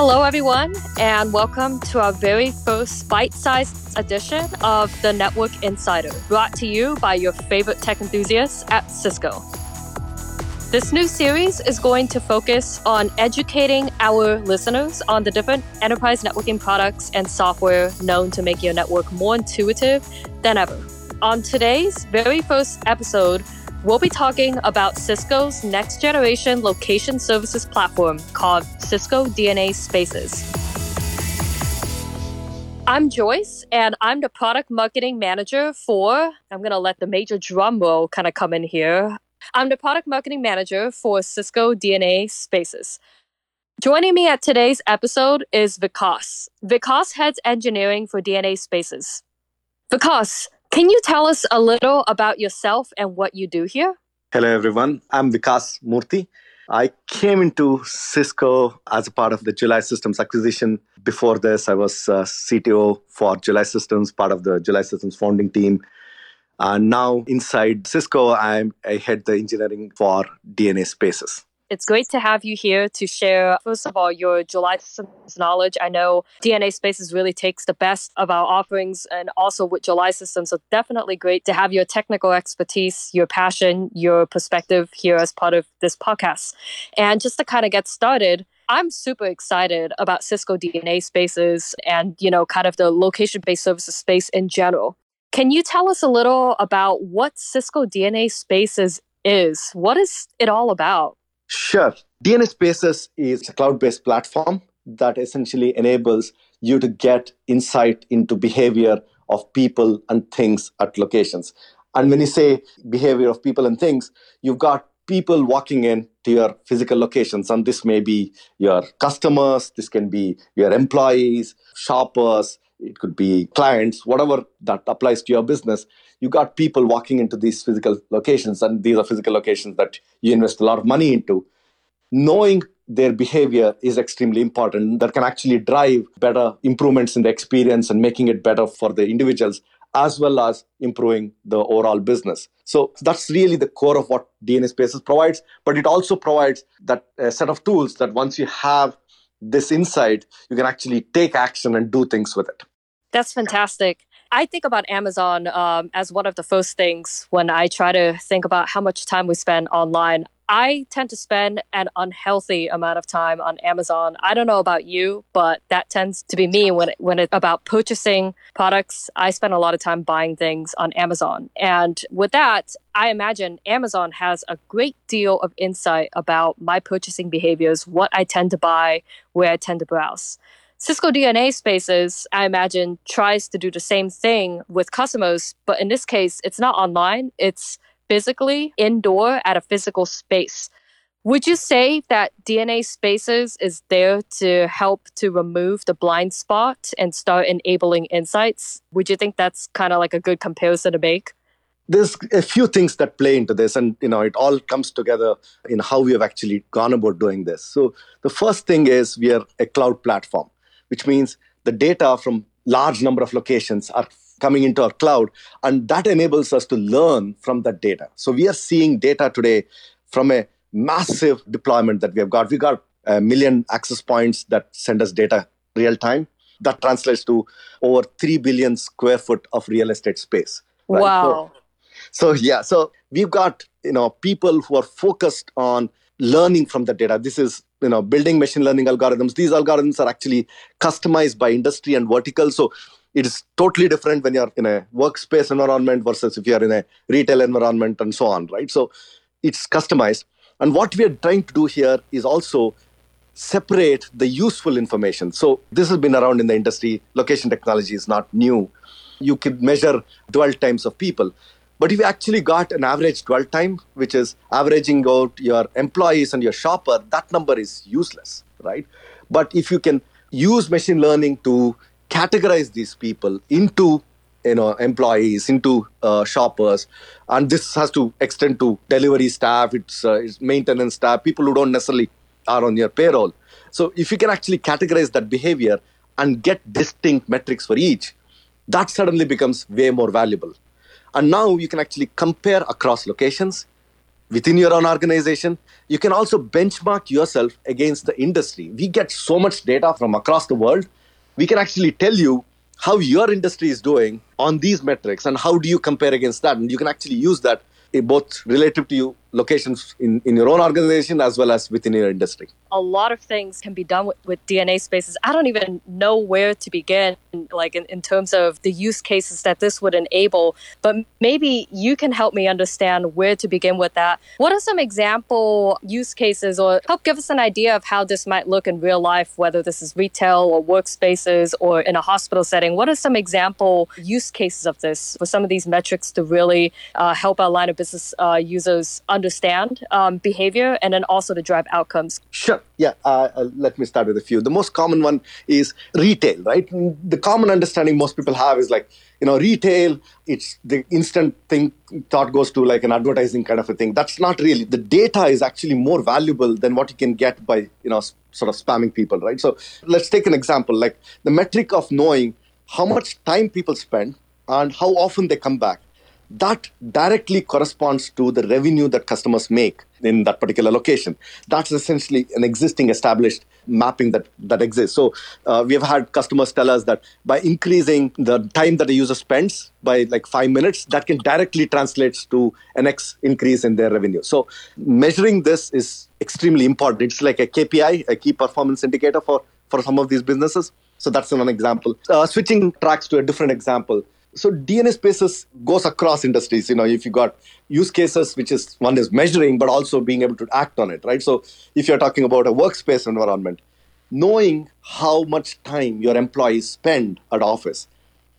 Hello, everyone, and welcome to our very first bite sized edition of the Network Insider, brought to you by your favorite tech enthusiasts at Cisco. This new series is going to focus on educating our listeners on the different enterprise networking products and software known to make your network more intuitive than ever. On today's very first episode, we'll be talking about Cisco's next generation location services platform called Cisco DNA Spaces. I'm Joyce, and I'm the product marketing manager for. I'm going to let the major drum roll kind of come in here. I'm the product marketing manager for Cisco DNA Spaces. Joining me at today's episode is Vikas. Vikas heads engineering for DNA Spaces. Vikas, can you tell us a little about yourself and what you do here? Hello, everyone. I'm Vikas Murthy. I came into Cisco as a part of the July Systems acquisition. Before this, I was uh, CTO for July Systems, part of the July Systems founding team. And now inside Cisco, I'm, I head the engineering for DNA Spaces. It's great to have you here to share, first of all, your July Systems knowledge. I know DNA Spaces really takes the best of our offerings and also with July Systems. So, definitely great to have your technical expertise, your passion, your perspective here as part of this podcast. And just to kind of get started, I'm super excited about Cisco DNA Spaces and, you know, kind of the location based services space in general. Can you tell us a little about what Cisco DNA Spaces is? What is it all about? Sure. DNA Spaces is a cloud based platform that essentially enables you to get insight into behavior of people and things at locations. And when you say behavior of people and things, you've got people walking in to your physical locations. And this may be your customers, this can be your employees, shoppers, it could be clients, whatever that applies to your business. You got people walking into these physical locations, and these are physical locations that you invest a lot of money into. Knowing their behavior is extremely important. That can actually drive better improvements in the experience and making it better for the individuals as well as improving the overall business. So that's really the core of what DNA Spaces provides. But it also provides that uh, set of tools that once you have this insight, you can actually take action and do things with it. That's fantastic. I think about Amazon um, as one of the first things when I try to think about how much time we spend online. I tend to spend an unhealthy amount of time on Amazon. I don't know about you, but that tends to be me when it, when it's about purchasing products. I spend a lot of time buying things on Amazon. And with that, I imagine Amazon has a great deal of insight about my purchasing behaviors, what I tend to buy, where I tend to browse. Cisco DNA Spaces, I imagine, tries to do the same thing with Cosmos, but in this case, it's not online, it's physically indoor at a physical space. Would you say that DNA Spaces is there to help to remove the blind spot and start enabling insights? Would you think that's kind of like a good comparison to make? There's a few things that play into this, and you know, it all comes together in how we have actually gone about doing this. So the first thing is we are a cloud platform, which means the data from large number of locations are coming into our cloud and that enables us to learn from that data. So we are seeing data today from a massive deployment that we have got. We got a million access points that send us data real time that translates to over 3 billion square foot of real estate space right? wow. So, so yeah so we've got you know people who are focused on learning from the data. This is you know building machine learning algorithms. These algorithms are actually customized by industry and vertical. So it is totally different when you're in a workspace environment versus if you're in a retail environment and so on right? So it's customized. And what we are trying to do here is also separate the useful information. So this has been around in the industry. Location technology is not new. You can measure dwell times of people but if you actually got an average dwell time which is averaging out your employees and your shopper that number is useless right? But if you can use machine learning to categorize these people into you know employees into uh, shoppers and this has to extend to delivery staff it's, uh, it's maintenance staff people who don't necessarily are on your payroll. So if you can actually categorize that behavior and get distinct metrics for each that suddenly becomes way more valuable and now you can actually compare across locations within your own organization. You can also benchmark yourself against the industry. We get so much data from across the world. We can actually tell you how your industry is doing on these metrics and how do you compare against that. And you can actually use that eh, both relative to you locations in, in your own organization as well as within your industry a lot of things can be done with, with dna spaces i don't even know where to begin like in, in terms of the use cases that this would enable but maybe you can help me understand where to begin with that what are some example use cases or help give us an idea of how this might look in real life whether this is retail or workspaces or in a hospital setting what are some example use cases of this for some of these metrics to really uh, help our line of business uh, users understand um, behavior and then also to drive outcomes? Sure. Yeah. Uh, let me start with a few. The most common one is retail, right? The common understanding most people have is like, you know, retail, it's the instant thing thought goes to like an advertising kind of a thing. That's not really. The data is actually more valuable than what you can get by, you know, sort of spamming people, right? So let's take an example like the metric of knowing how much time people spend and how often they come back that directly corresponds to the revenue that customers make in that particular location. That's essentially an existing established mapping that, that exists. So uh, we have had customers tell us that by increasing the time that a user spends by like five minutes, that can directly translate to an X increase in their revenue. So measuring this is extremely important. It's like a KPI, a key performance indicator for, for some of these businesses. So that's one example. Uh, switching tracks to a different example so dna spaces goes across industries you know if you got use cases which is one is measuring but also being able to act on it right? So if you're talking about a workspace environment knowing how much time your employees spend at office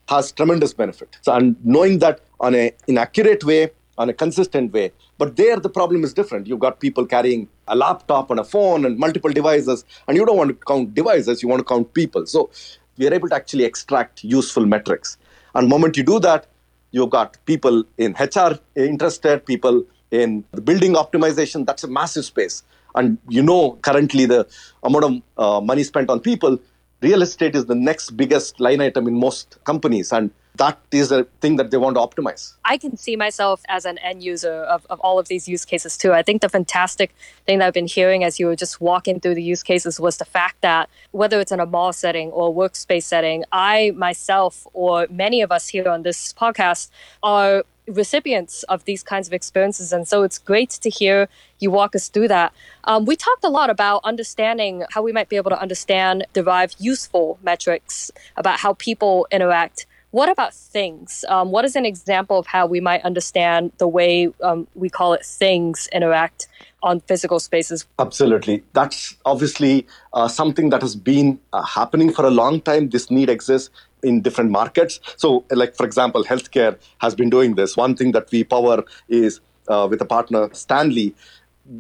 has tremendous benefit. So and knowing that on a inaccurate way on a consistent way. But there the problem is different. You've got people carrying a laptop and a phone and multiple devices and you don't want to count devices you want to count people. So we are able to actually extract useful metrics and moment you do that, you've got people in HR interested, people in the building optimization. That's a massive space. And you know, currently the amount of uh, money spent on people, real estate is the next biggest line item in most companies. And that is the thing that they want to optimize. I can see myself as an end user of, of all of these use cases too. I think the fantastic thing that I've been hearing as you were just walking through the use cases was the fact that whether it's in a mall setting or workspace setting, I myself or many of us here on this podcast are recipients of these kinds of experiences. And so it's great to hear you walk us through that. Um, we talked a lot about understanding how we might be able to understand, derive useful metrics about how people interact what about things? Um, what is an example of how we might understand the way um, we call it things interact on physical spaces? Absolutely. That's obviously uh, something that has been uh, happening for a long time. This need exists in different markets. So, like, for example, healthcare has been doing this. One thing that we power is uh, with a partner, Stanley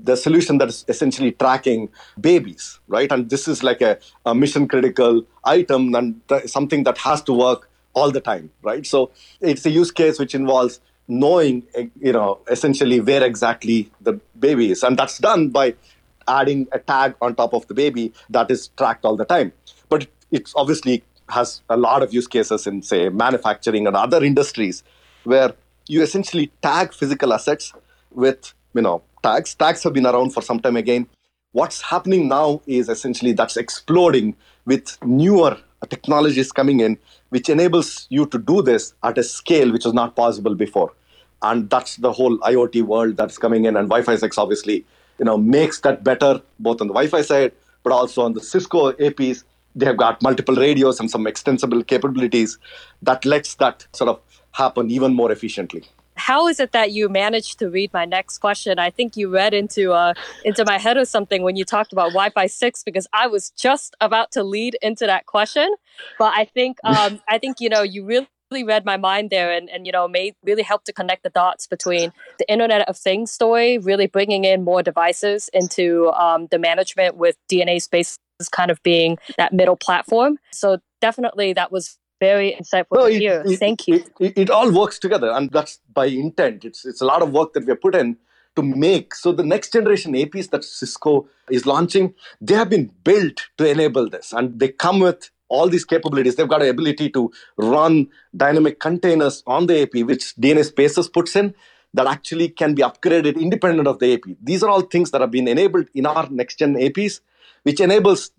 the solution that is essentially tracking babies, right? And this is like a, a mission critical item and th- something that has to work all the time, right? So it's a use case which involves knowing, eh, you know, essentially where exactly the baby is, and that's done by adding a tag on top of the baby that is tracked all the time. But it obviously has a lot of use cases in, say, manufacturing and other industries where you essentially tag physical assets with, you know, tags. Tags have been around for some time again. What's happening now is essentially that's exploding with newer technologies coming in which enables you to do this at a scale which was not possible before. And that's the whole IoT world that's coming in. And Wi-Fi 6 obviously, you know, makes that better both on the Wi-Fi side, but also on the Cisco APs. They have got multiple radios and some extensible capabilities that lets that sort of happen even more efficiently how is it that you managed to read my next question? I think you read into uh, into my head or something when you talked about Wi-Fi six because I was just about to lead into that question, but I think um, I think you know you really really read my mind there and, and you know made really helped to connect the dots between the internet of things story really bringing in more devices into um, the management with dna spaces kind of being that middle platform so definitely that was very insightful no, to it, hear. It, Thank you. It, it, all works together, and that's by intent. It's it's a lot of work that we have put in to make. So the next generation APs that Cisco is launching, they have been built to enable this, and they come with all these capabilities. They've got the ability to run dynamic containers on the AP, which DNA Spaces puts in. that actually can be upgraded independent of the AP. These are all things that have been enabled in our next gen APs, which enables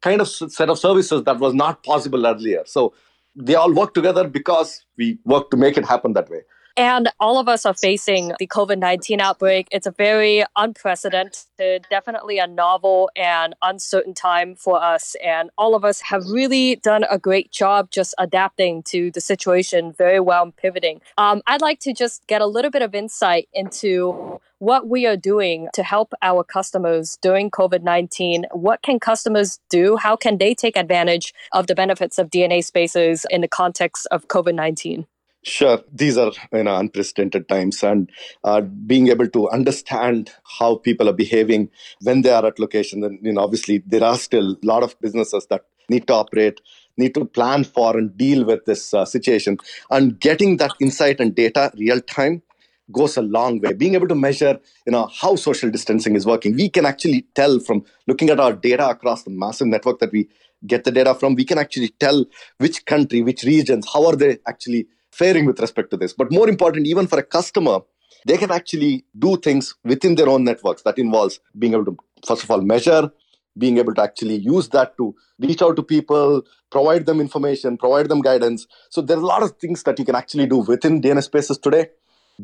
kind of set of services that was not possible earlier. So they all work together because we work to make it happen that way. And all of us are facing the COVID 19 outbreak. It's a very unprecedented, definitely a novel and uncertain time for us. And all of us have really done a great job just adapting to the situation very well and pivoting. Um, I'd like to just get a little bit of insight into what we are doing to help our customers during COVID 19. What can customers do? How can they take advantage of the benefits of DNA spaces in the context of COVID 19? Sure, these are you know unprecedented times, and uh, being able to understand how people are behaving when they are at location, and you know obviously there are still a lot of businesses that need to operate, need to plan for and deal with this uh, situation, and getting that insight and data real time goes a long way. Being able to measure, you know, how social distancing is working, we can actually tell from looking at our data across the massive network that we get the data from. We can actually tell which country, which regions, how are they actually faring with respect to this. But more important, even for a customer, they can actually do things within their own networks. That involves being able to, first of all, measure, being able to actually use that to reach out to people, provide them information, provide them guidance. So there are a lot of things that you can actually do within DNA spaces today,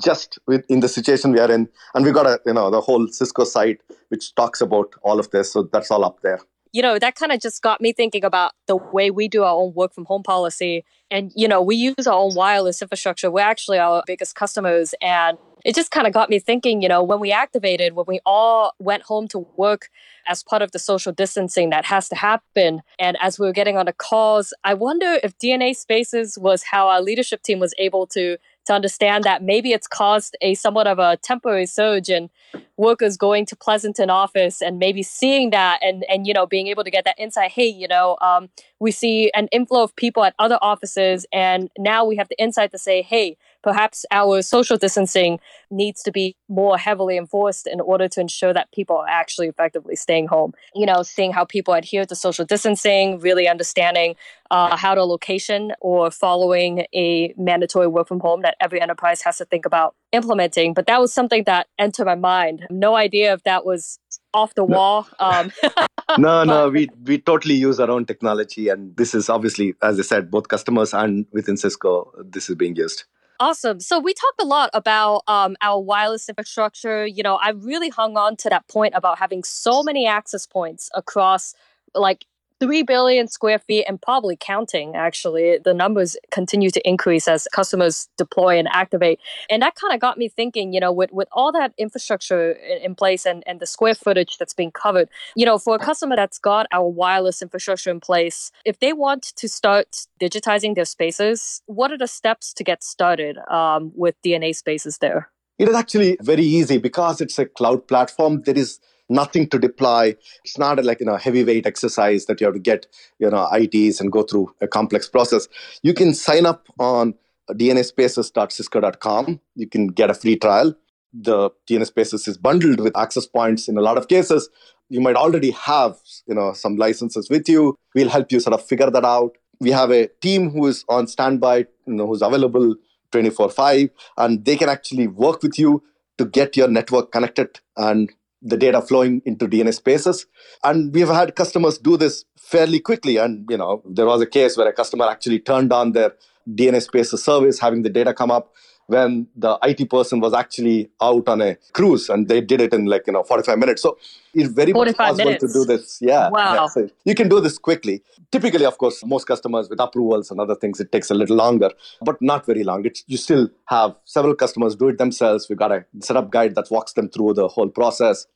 just with, in the situation we are in. And we got a, you know, the whole Cisco site which talks about all of this. So that's all up there you know, that kind of just got me thinking about the way we do our own work from home policy. And, you know, we use our own wireless infrastructure. We're actually our biggest customers. And it just kind of got me thinking, you know, when we activated, when we all went home to work as part of the social distancing that has to happen, and as we were getting on the calls, I wonder if DNA Spaces was how our leadership team was able to to understand that maybe it's caused a somewhat of a temporary surge in workers going to Pleasanton office and maybe seeing that and and you know being able to get that insight. Hey, you know, um, we see an inflow of people at other offices, and now we have the insight to say, hey, perhaps our social distancing needs to be more heavily enforced in order to ensure that people are actually effectively staying home. You know, seeing how people adhere to social distancing, really understanding uh, how to location or following a mandatory work from home that every enterprise has to think about implementing. But that was something that entered my mind. No idea if that was off the wall. Um, no, no, we we totally use our own technology, and this is obviously, as I said, both customers and within Cisco, this is being used. Awesome. So we talked a lot about um, our wireless infrastructure. You know, I really hung on to that point about having so many access points across like 3 billion square feet and probably counting actually. The numbers continue to increase as customers deploy and activate. And that kind of got me thinking you know with, with all that infrastructure in place and, and the square footage that's being covered you know for a customer that's got our wireless infrastructure in place if they want to start digitizing their spaces what are the steps to get started um, with dna spaces there? It is actually very easy because it's a cloud platform. There is nothing to deploy. It's not like you know heavyweight exercise that you have to get you know ITs and go through a complex process. You can sign up on dnaspaces.cisco.com. You can get a free trial. The DNA Spaces is bundled with access points in a lot of cases. You might already have you know some licenses with you. We'll help you sort of figure that out. We have a team who is on standby, you know, who's available 24/5, and they can actually work with you to get your network connected and the data flowing into DNA spaces. And we've had customers do this fairly quickly. And you know, there was a case where a customer actually turned on their DNA spaces service, having the data come up when the IT person was actually out on a cruise and they did it in like, you know, 45 minutes. So it's very much possible minutes. to do this. Yeah. Wow. Yeah, so you can do this quickly. Typically, of course, most customers with approvals and other things, it takes a little longer, but not very long. It's, you still have several customers do it themselves. We've got a setup guide that walks them through the whole process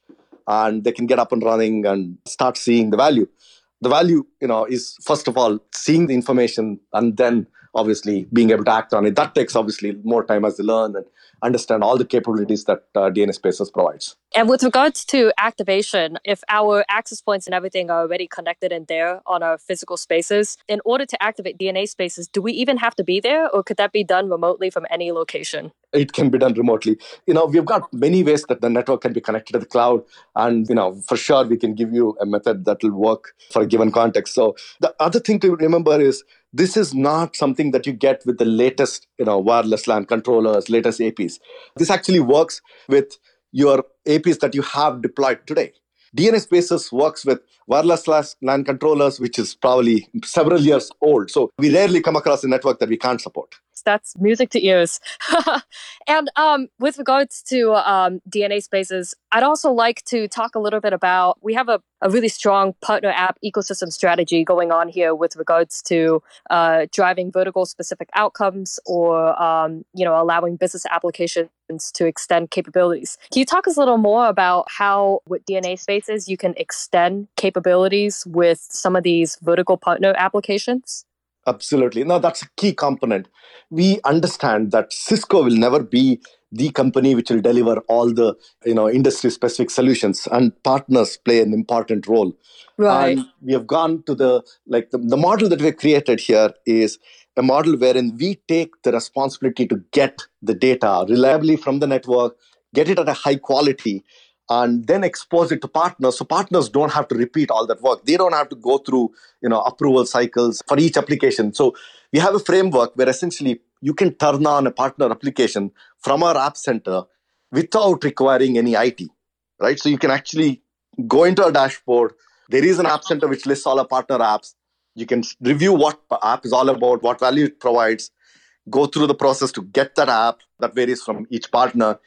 and they can get up and running and start seeing the value. The value, you know, is first of all seeing the information and then obviously being able to act on it. That takes obviously more time as they learn and understand all the capabilities that uh, DNA Spaces provides. And with regards to activation, if our access points and everything are already connected in there on our physical spaces, in order to activate DNA Spaces, do we even have to be there or could that be done remotely from any location? It can be done remotely. You know, we've got many ways that the network can be connected to the cloud. And, you know, for sure, we can give you a method that will work for a given context. So the other thing to remember is this is not something that you get with the latest you know wireless LAN controllers, latest APs. This actually works with your APs that you have deployed today. DNA Spaces works with wireless LAN controllers, which is probably several years old. So we rarely come across a network that we can't support that's music to ears. and um, with regards to um, DNA spaces, I'd also like to talk a little bit about we have a, a really strong partner app ecosystem strategy going on here with regards to uh, driving vertical specific outcomes or um, you know allowing business applications to extend capabilities. Can you talk us a little more about how with DNA spaces you can extend capabilities with some of these vertical partner applications? Absolutely. No, that's a key component. We understand that Cisco will never be the company which will deliver all the you know industry specific solutions and partners play an important role. Right. And we have gone to the like the, the model that we've created here is a model wherein we take the responsibility to get the data reliably from the network get it at a high quality and then expose it to partners so partners don't have to repeat all that work. They don't have to go through you know approval cycles for each application. So we have a framework where essentially you can turn on a partner application from our app center without requiring any IT right so you can actually go into a dashboard there is an app center which lists all our partner apps you can review what app is all about what value it provides go through the process to get that app that varies from each partner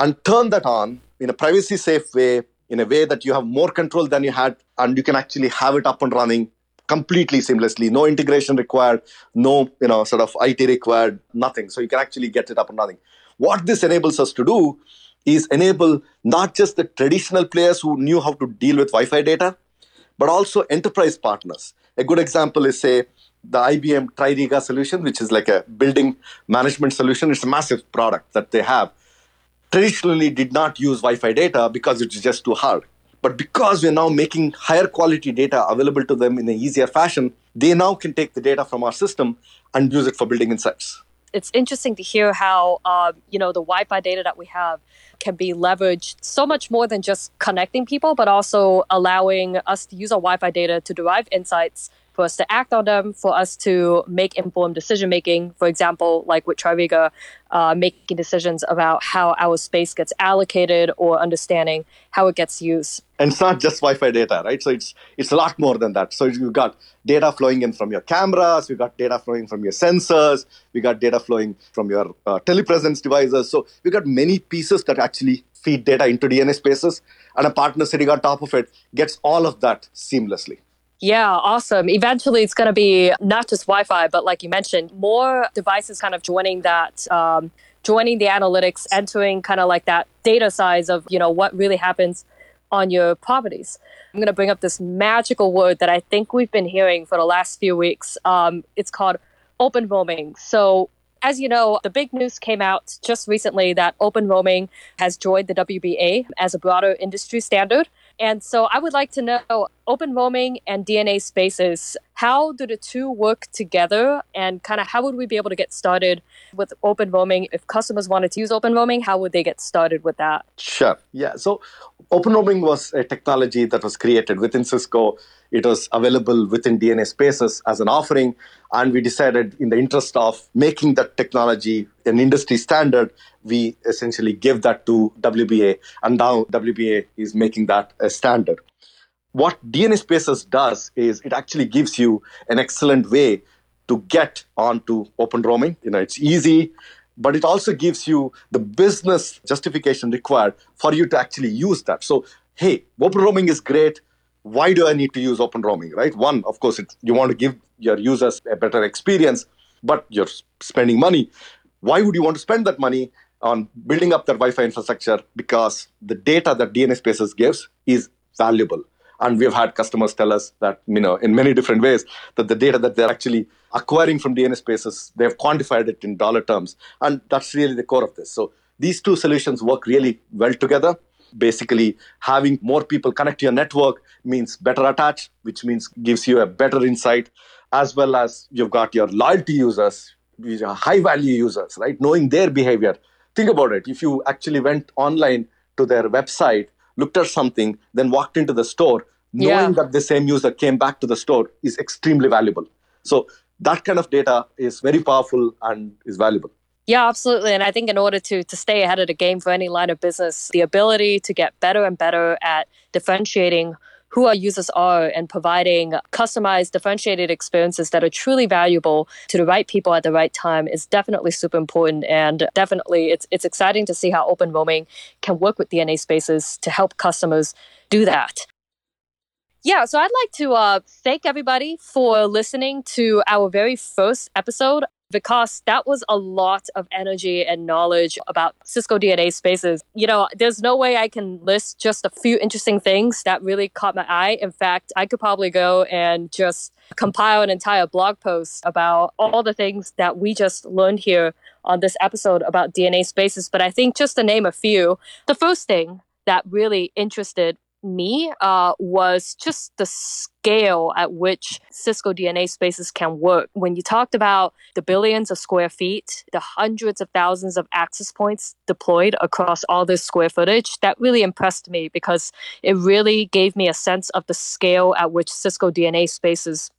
and turn that on in a privacy safe way, in a way that you have more control than you had, and you can actually have it up and running completely seamlessly. No integration required, no you know sort of IT required, nothing. So you can actually get it up and running. What this enables us to do is enable not just the traditional players who knew how to deal with Wi-Fi data, but also enterprise partners. A good example is say the IBM Tririga solution, which is like a building management solution. It's a massive product that they have traditionally did not use Wi-Fi data because it's just too hard. But because we're now making higher quality data available to them in an easier fashion, they now can take the data from our system and use it for building insights. It's interesting to hear how uh, you know the Wi-Fi data that we have can be leveraged so much more than just connecting people, but also allowing us to use our Wi-Fi data to derive insights for us to act on them, for us to make informed decision making. For example, like with Tririga, uh, making decisions about how our space gets allocated or understanding how it gets used. And it's not just Wi-Fi data, right? So it's it's a lot more than that. So you've got data flowing in from your cameras, we've got data flowing from your sensors, we got data flowing from your uh, telepresence devices. So we've got many pieces that actually feed data into DNA spaces, and a partner sitting on top of it gets all of that seamlessly. Yeah, awesome. Eventually, it's going to be not just Wi Fi, but like you mentioned, more devices kind of joining that. Um, joining the analytics entering kind of like that data size of you know what really happens on your properties i'm going to bring up this magical word that i think we've been hearing for the last few weeks um, it's called open roaming so as you know, the big news came out just recently that open roaming has joined the WBA as a broader industry standard. And so I would like to know open roaming and DNA spaces, how do the two work together and kind of how would we be able to get started with open roaming? If customers wanted to use open roaming, how would they get started with that? Sure. Yeah. So open roaming was a technology that was created within Cisco. It was available within DNA spaces as an offering. And we decided, in the interest of making that technology an industry standard, we essentially give that to WBA, and now WBA is making that a standard. What DNA Spaces does is it actually gives you an excellent way to get onto open roaming. You know, it's easy, but it also gives you the business justification required for you to actually use that. So, hey, open roaming is great. Why do I need to use open roaming, right? One, of course, you want to give your users a better experience, but you're spending money. Why would you want to spend that money? on building up their Wi-Fi infrastructure because the data that DNA Spaces gives is valuable. And we've had customers tell us that, you know, in many different ways, that the data that they're actually acquiring from DNA Spaces, they've quantified it in dollar terms. And that's really the core of this. So these two solutions work really well together. Basically, having more people connect to your network means better attach, which means gives you a better insight, as well as you've got your loyalty users, which are high value users, right? Knowing their behavior think about it. If you actually went online to their website, looked at something, then walked into the store, knowing yeah. that the same user came back to the store is extremely valuable. So that kind of data is very powerful and is valuable. Yeah, absolutely. And I think in order to to stay ahead of the game for any line of business, the ability to get better and better at differentiating who our users are and providing customized, differentiated experiences that are truly valuable to the right people at the right time is definitely super important. And definitely, it's it's exciting to see how Open Roaming can work with DNA Spaces to help customers do that. Yeah, so I'd like to uh, thank everybody for listening to our very first episode because that was a lot of energy and knowledge about Cisco DNA spaces. You know, there's no way I can list just a few interesting things that really caught my eye. In fact, I could probably go and just compile an entire blog post about all the things that we just learned here on this episode about DNA spaces. But I think just to name a few, the first thing that really interested me uh, was just the scale at which Cisco DNA spaces can work. When you talked about the billions of square feet, the hundreds of thousands of access points deployed across all this square footage, that really impressed me because it really gave me a sense of the scale at which Cisco DNA spaces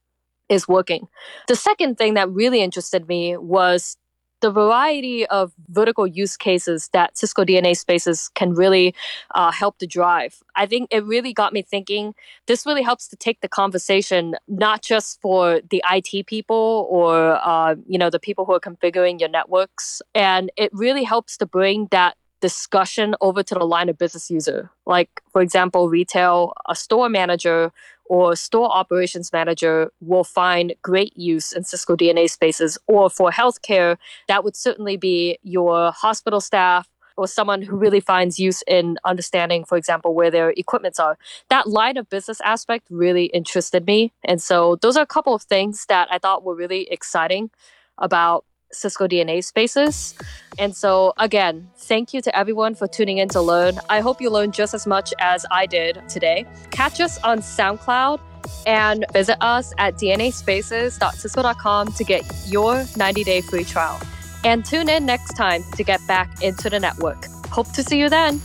is working. The second thing that really interested me was the variety of vertical use cases that Cisco DNA Spaces can really uh, help to drive. I think it really got me thinking. This really helps to take the conversation not just for the IT people or uh, you know the people who are configuring your networks, and it really helps to bring that discussion over to the line of business user. Like for example, retail, a store manager or store operations manager will find great use in Cisco DNA spaces. Or for healthcare, that would certainly be your hospital staff or someone who really finds use in understanding, for example, where their equipments are. That line of business aspect really interested me. And so those are a couple of things that I thought were really exciting about Cisco DNA spaces. And so, again, thank you to everyone for tuning in to learn. I hope you learned just as much as I did today. Catch us on SoundCloud and visit us at dnaspaces.cisco.com to get your 90 day free trial. And tune in next time to get back into the network. Hope to see you then.